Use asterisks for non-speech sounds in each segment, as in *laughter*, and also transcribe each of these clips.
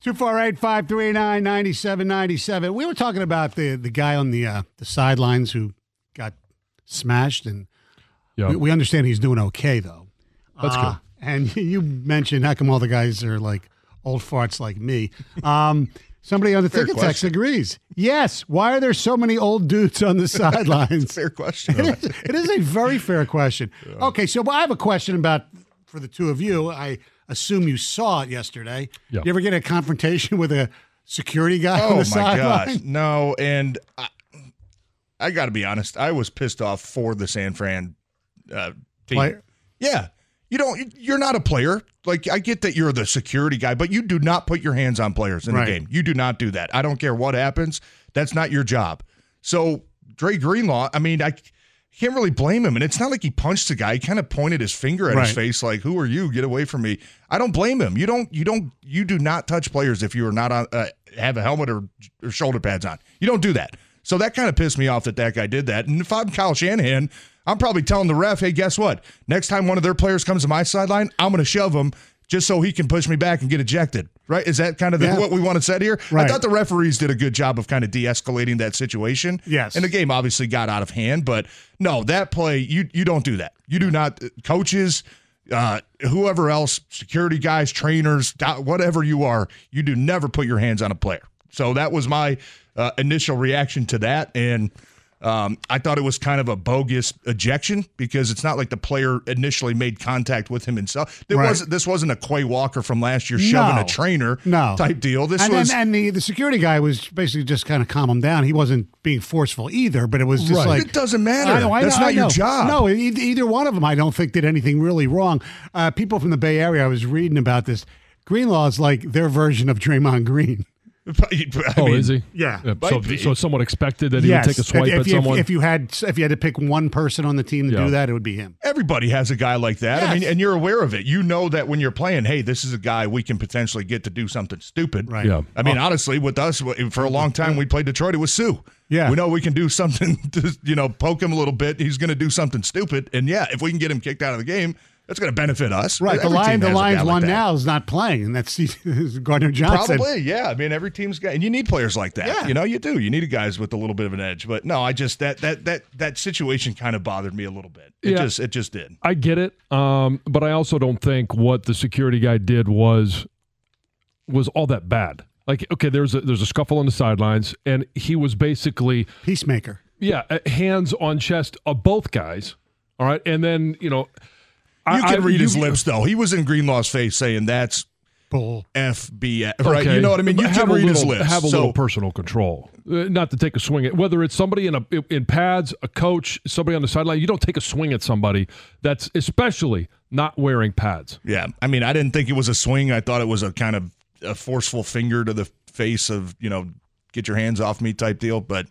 248 539 9797. We were talking about the, the guy on the uh, the sidelines who got smashed, and Yeah. we, we understand he's doing okay, though. That's Uh, And *laughs* you mentioned how come all the guys are like old farts like me. Um, somebody on the *laughs* Fair ticket text agrees. Yes. Why are there so many old dudes on the *laughs* sidelines? Fair question. It is, it is a very fair question. Okay, so I have a question about for the two of you. I assume you saw it yesterday. You ever get a confrontation with a security guy on Oh my sideline? gosh, no! And I, I got to be honest, I was pissed off for the San Fran uh, team. Player? Yeah, you don't. You're not a player. Like I get that you're the security guy, but you do not put your hands on players in Right. the game. You do not do that. I don't care what happens. That's not your job. So Dre Greenlaw, I mean, I can't really blame him. And it's not like he punched the guy. He kind of pointed his finger at Right. his face, like, "Who are you? Get away from me!" I don't blame him. You don't. You don't. You do not touch players if you are not on uh, have a helmet or, or shoulder pads on. You don't do that. So that kind of pissed me off that that guy did that. And if I'm Kyle Shanahan, I'm probably telling the ref, "Hey, guess what? Next time one of their players comes to my sideline, I'm going to shove him." Just so he can push me back and get ejected, right? Is that kind of the, Yeah. what we want to set here? Right. I thought the referees did a good job of kind of de-escalating that situation. Yes. and the game obviously got out of hand, but no, that play you you don't do that. You do not coaches, uh, whoever else, security guys, trainers, whatever you are, you do never put your hands on a player. So that was my uh, initial reaction to that, and um, I thought it was kind of a bogus ejection because it's not like the player initially made contact with him himself. It Right. wasn't. This wasn't a Quay Walker from last year shoving No. a trainer No. type deal. This and, was and, and the, the security guy was basically just kind of calm him down. He wasn't being forceful either, but it was just Right. like It doesn't matter. I know, I That's know, not your job. No, either one of them, I don't think did anything really wrong. Uh, people from the Bay Area, I was reading about this. Greenlaw is like their version of Draymond Green. *laughs* I Oh, mean, is he? Yeah. so, Might be. so someone expected that he would take a swipe if, at you- someone. If you had if you had to pick one person on the team to Yeah. do that, it would be him. Everybody has a guy like that. I mean, and you're aware of it. You know that when you're playing, hey, this is a guy we can potentially get to do something stupid. Right. yeah. I mean, oh. honestly, with us, for a long time, we played Detroit. It was Suh. Yeah. We know we can do something *laughs* to, you know, poke him a little bit. He's going to do something stupid. And yeah, if we can get him kicked out of the game, that's going to benefit us. Right. The line the has a Lions like one that. now is not playing, and that's *laughs* Gardner Johnson. Probably, yeah. I mean, every team's got, and you need players like that. Yeah. You know, you do. You need guys with a little bit of an edge. But no, I just that that that that situation kind of bothered me a little bit. It Yeah. just it just did. I get it, um, but I also don't think what the security guy did was was all that bad. Like, okay, there's a there's a scuffle on the sidelines, and he was basically Peacemaker. yeah, uh, hands on chest of both guys. All right, and then you know, You can read his lips though. He was in Greenlaw's face saying that's Bull. FBS. Right. Okay, You know what I mean? You have can a read his lips. Have a So- little personal control, uh, not to take a swing at whether it's somebody in a in pads, a coach, somebody on the sideline. You don't take a swing at somebody that's especially not wearing pads. Yeah, I mean, I didn't think it was a swing. I thought it was a kind of a forceful finger to the face of you know, get your hands off me type deal. But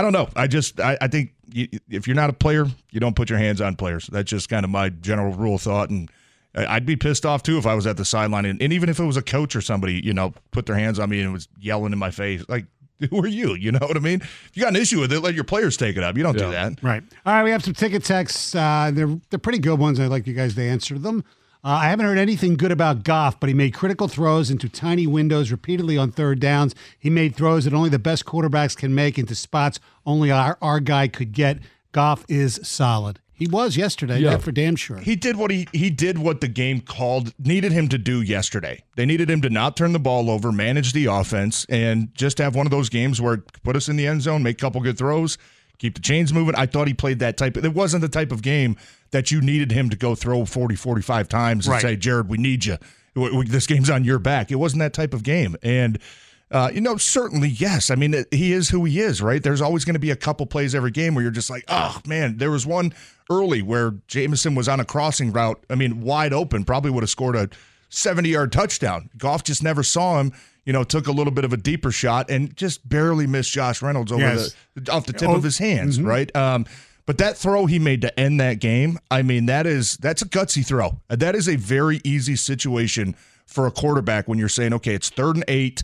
I don't know. I just I, I think you, if you're not a player, you don't put your hands on players. That's just kind of my general rule of thought. And I'd be pissed off too if I was at the sideline and, and even if it was a coach or somebody, you know, put their hands on me and was yelling in my face like. *laughs* Who are you? You know what I mean? If you got an issue with it, let your players take it up. You don't do that. Right. All right. We have some ticket texts. Uh, they're they're pretty good ones. I'd like you guys to answer them. Uh, I haven't heard anything good about Goff, but he made critical throws into tiny windows repeatedly on third downs. He made throws that only the best quarterbacks can make into spots only our, our guy could get. Goff is solid. He was yesterday. Yeah. For damn sure. He did what he he did what the game called needed him to do yesterday. They needed him to not turn the ball over, manage the offense, and just have one of those games where put us in the end zone, make a couple good throws, keep the chains moving. I thought he played that type. It wasn't the type of game that you needed him to go throw 40, 45 times and Right. say, Jared, we need you. W- w- This game's on your back. It wasn't that type of game. And uh, you know, certainly, yes. I mean, he is who he is, right? There's always going to be a couple plays every game where you're just like, oh, man, there was one early where Jameson was on a crossing route. I mean, wide open, probably would have scored a 70 yard touchdown. Goff just never saw him. You know, took a little bit of a deeper shot and just barely missed Josh Reynolds over Yes. the off the tip Oh, of his hands, right? Um, but that throw he made to end that game, I mean, that is that's a gutsy throw. That is a very easy situation for a quarterback when you're saying, okay, it's third and eight.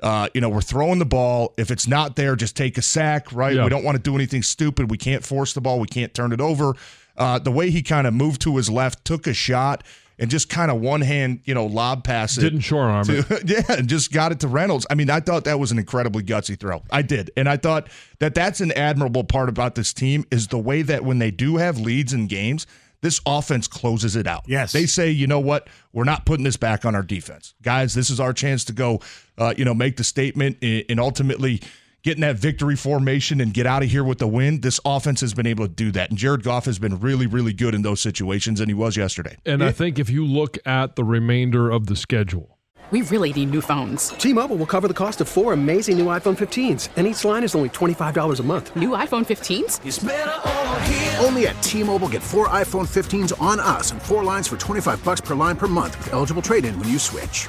Uh, you know, we're throwing the ball. If it's not there, just take a sack, right? Yeah. We don't want to do anything stupid. We can't force the ball. We can't turn it over. Uh, the way he kind of moved to his left, took a shot, and just kind of one hand, you know, lob pass it. Didn't shore arm it. *laughs* yeah, and just got it to Reynolds. I mean, I thought that was an incredibly gutsy throw. I did, and I thought that that's an admirable part about this team is the way that when they do have leads in games, this offense closes it out. Yes. they say, you know what, we're not putting this back on our defense, guys. This is our chance to go, uh, you know, make the statement and and ultimately. Get in that victory formation and get out of here with the win. This offense has been able to do that. And Jared Goff has been really, really good in those situations, and he was yesterday. And I think if you look at the remainder of the schedule, We really need new phones. T-Mobile will cover the cost of four amazing new iPhone 15s, and each line is only $25 a month. New iPhone 15s? Only at T-Mobile, get four iPhone 15s on us and four lines for 25 bucks per line per month with eligible trade-in when you switch.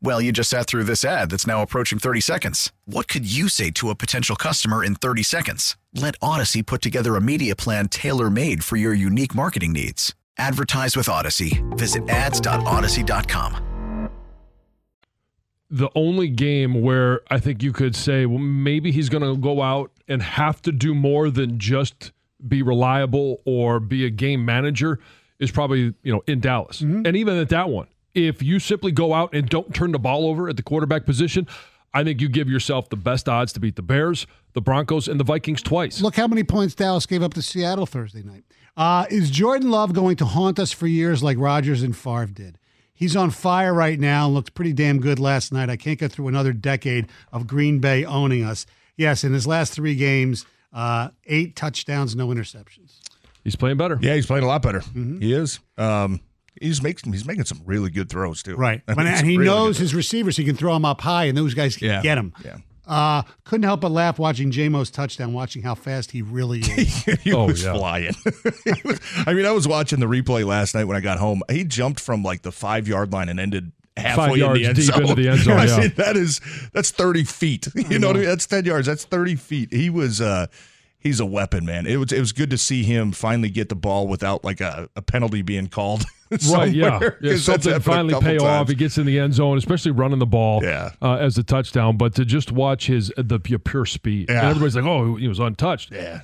Well, you just sat through this ad that's now approaching 30 seconds. What could you say to a potential customer in 30 seconds? Let Odyssey put together a media plan tailor made for your unique marketing needs. Advertise with Odyssey. Visit ads.odyssey.com. the only game where I think you could say, well, maybe he's going to go out and have to do more than just be reliable or be a game manager is probably, you know, in Dallas. Mm-hmm. And even at that one, if you simply go out and don't turn the ball over at the quarterback position, I think you give yourself the best odds to beat the Bears, the Broncos, and the Vikings twice. Look how many points Dallas gave up to Seattle Thursday night. Uh, is Jordan Love going to haunt us for years like Rodgers and Favre did? He's on fire right now and looked pretty damn good last night. I can't get through another decade of Green Bay owning us. Yes, in his last three games, uh, eight touchdowns, no interceptions. He's playing better. Yeah, he's playing a lot better. Mm-hmm. He is. Um, he's making he's making some really good throws too. Right. *laughs* I mean, and he really knows his receivers. He can throw them up high, and those guys can Yeah. get him. Yeah. Uh, couldn't help but laugh watching JMO's touchdown, watching how fast he really is. *laughs* he Oh, was yeah. flying. *laughs* Was- I mean, I was watching the replay last night when I got home. He jumped from like the five yard line and ended halfway in yards the end deep zone. into the end zone, I yeah. mean, that is that's thirty feet. You know what I mean? That's ten yards. That's thirty feet. He was. uh He's a weapon, man. It was it was good to see him finally get the ball without like a, a penalty being called. *laughs* Right, yeah. yeah something finally pay off. He gets in the end zone, especially running the ball Yeah. uh, as a touchdown. But to just watch his the pure speed, and everybody's like, "Oh, he was untouched." Yeah.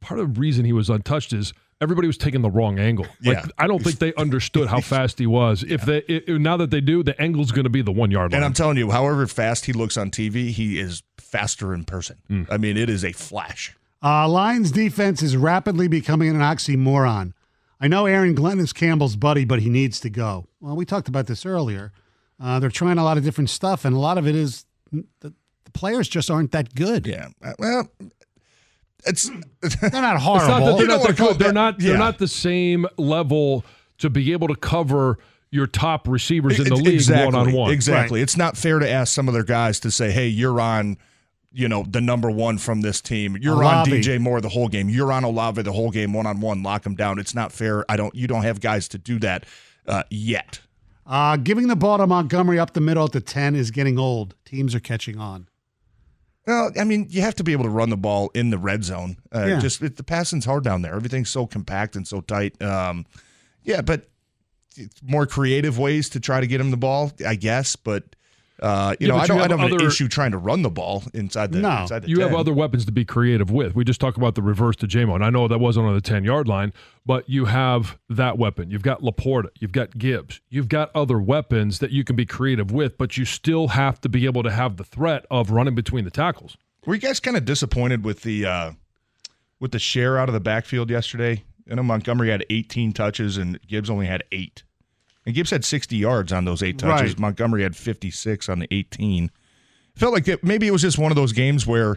Part of the reason he was untouched is everybody was taking the wrong angle. Like Yeah. I don't think they understood how *laughs* fast he was. If they i now that they do, the angle's going to be the one yard line. And I'm telling you, however fast he looks on TV, he is faster in person. Hmm. I mean, it is a flash. Uh, Lions defense is rapidly becoming an oxymoron. I know Aaron Glenn is Campbell's buddy, but he needs to go. Well, we talked about this earlier. Uh, they're trying a lot of different stuff, and a lot of it is the, the players just aren't that good. Yeah. Uh, Well, it's *laughs* They're not It's not that horrible. they're don't not wanna that call good. They're that- not. They're yeah. not the same level to be able to cover your top receivers in the league one on one. Exactly. It's not fair to ask some of their guys to say, "Hey, you're on." You know the number one from this team. You're on DJ Moore the whole game. You're on Olave the whole game, one on one. Lock him down. It's not fair. I don't. You don't have guys to do that uh, yet. Uh, giving the ball to Montgomery up the middle at the 10 is getting old. Teams are catching on. Well, I mean, you have to be able to run the ball in the red zone. Uh, Yeah. Just it, the passing's hard down there. Everything's so compact and so tight. Um, yeah, but it's more creative ways to try to get him the ball, I guess. But uh, you Yeah, know, I you don't, I have don't have an issue trying to run the ball inside the No. inside the You have other weapons to be creative with. We just talked about the reverse to JMO, and I know that wasn't on the 10 yard line, but you have that weapon. You've got LaPorta, you've got Gibbs, you've got other weapons that you can be creative with, but you still have to be able to have the threat of running between the tackles. Were you guys kind of disappointed with the uh, with the share out of the backfield yesterday? I know Montgomery had 18 touches and Gibbs only had eight. And Gibbs had 60 yards on those eight touches. Right. Montgomery had 56 on the 18. Felt like it, maybe it was just one of those games where,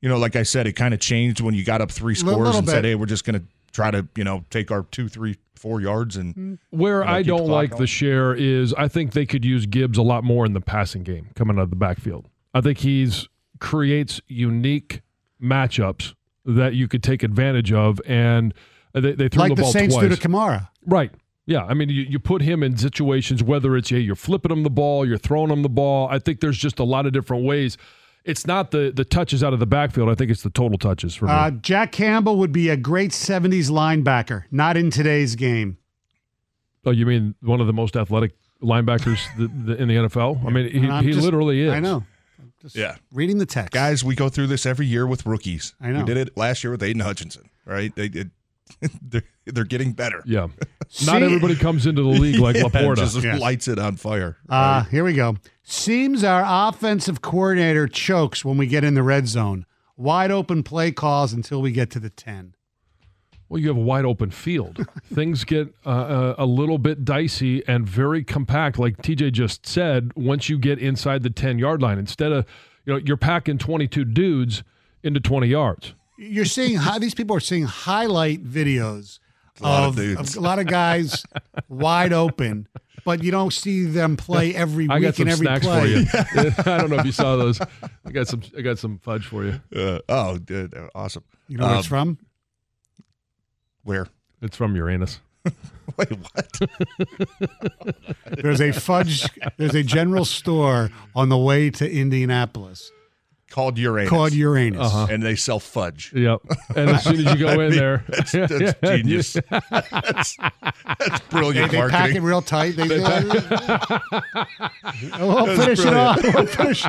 you know, like I said, it kind of changed when you got up three scores little and said, "Hey, we're just going to try to, you know, take our two, three, four yards and mm. Where You know, I don't clock like going. the share is I think they could use Gibbs a lot more in the passing game coming out of the backfield. I think he's creates unique matchups that you could take advantage of, and they, they threw like the the ball Saints twice. do to Kamara. Right. Yeah. I mean, you, you put him in situations, whether it's, yeah, you're flipping him the ball, you're throwing him the ball. I think there's just a lot of different ways. It's not the, the touches out of the backfield. I think it's the total touches for me. Uh, Jack Campbell would be a great 70s linebacker, not in today's game. oh, you mean one of the most athletic linebackers the, the, in the NFL? I mean, he, he just- literally is. I know. Just yeah. reading the text. Guys, we go through this every year with rookies. I know. We did it last year with Aiden Hutchinson, right? They did. *laughs* They're, they're getting better. Yeah. *laughs* See- Not everybody comes into the league like *laughs* Yeah, LaPorta. just Yeah. lights it on fire. Uh, here we go. Seems our offensive coordinator chokes when we get in the red zone. Wide open play calls until we get to the 10. Well, you have a wide open field. Things get uh, uh, a little bit dicey and very compact, like TJ just said. Once you get inside the ten yard line, instead of you know you're packing twenty two dudes into twenty yards. You're seeing how these people are seeing highlight videos A lot of of, dudes. of a lot of guys wide open, but you don't see them play every I got week some and every snacks play. for you. *laughs* *laughs* I don't know if you saw those. I got some. I got some fudge for you. Uh, oh, dude, awesome. You know where it's Um, from? Where? It's from Uranus. *laughs* Wait, what? There's a fudge. There's a general store on the way to Indianapolis Called Uranus. called Uranus. Uh-huh. and they sell fudge. Yep. And as soon as you go *laughs* in mean, there, that's, that's *laughs* genius. *laughs* that's, that's They, brilliant they pack it real tight. They, we'll That's finish it off. We'll finish.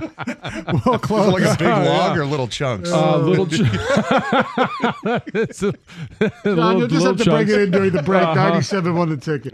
We'll close. like a big Yeah. log or little chunks. uh, little. Ch- it's a, John, little, you'll just little have to bring chunks. it in during the break. Uh-huh. 97 won the ticket.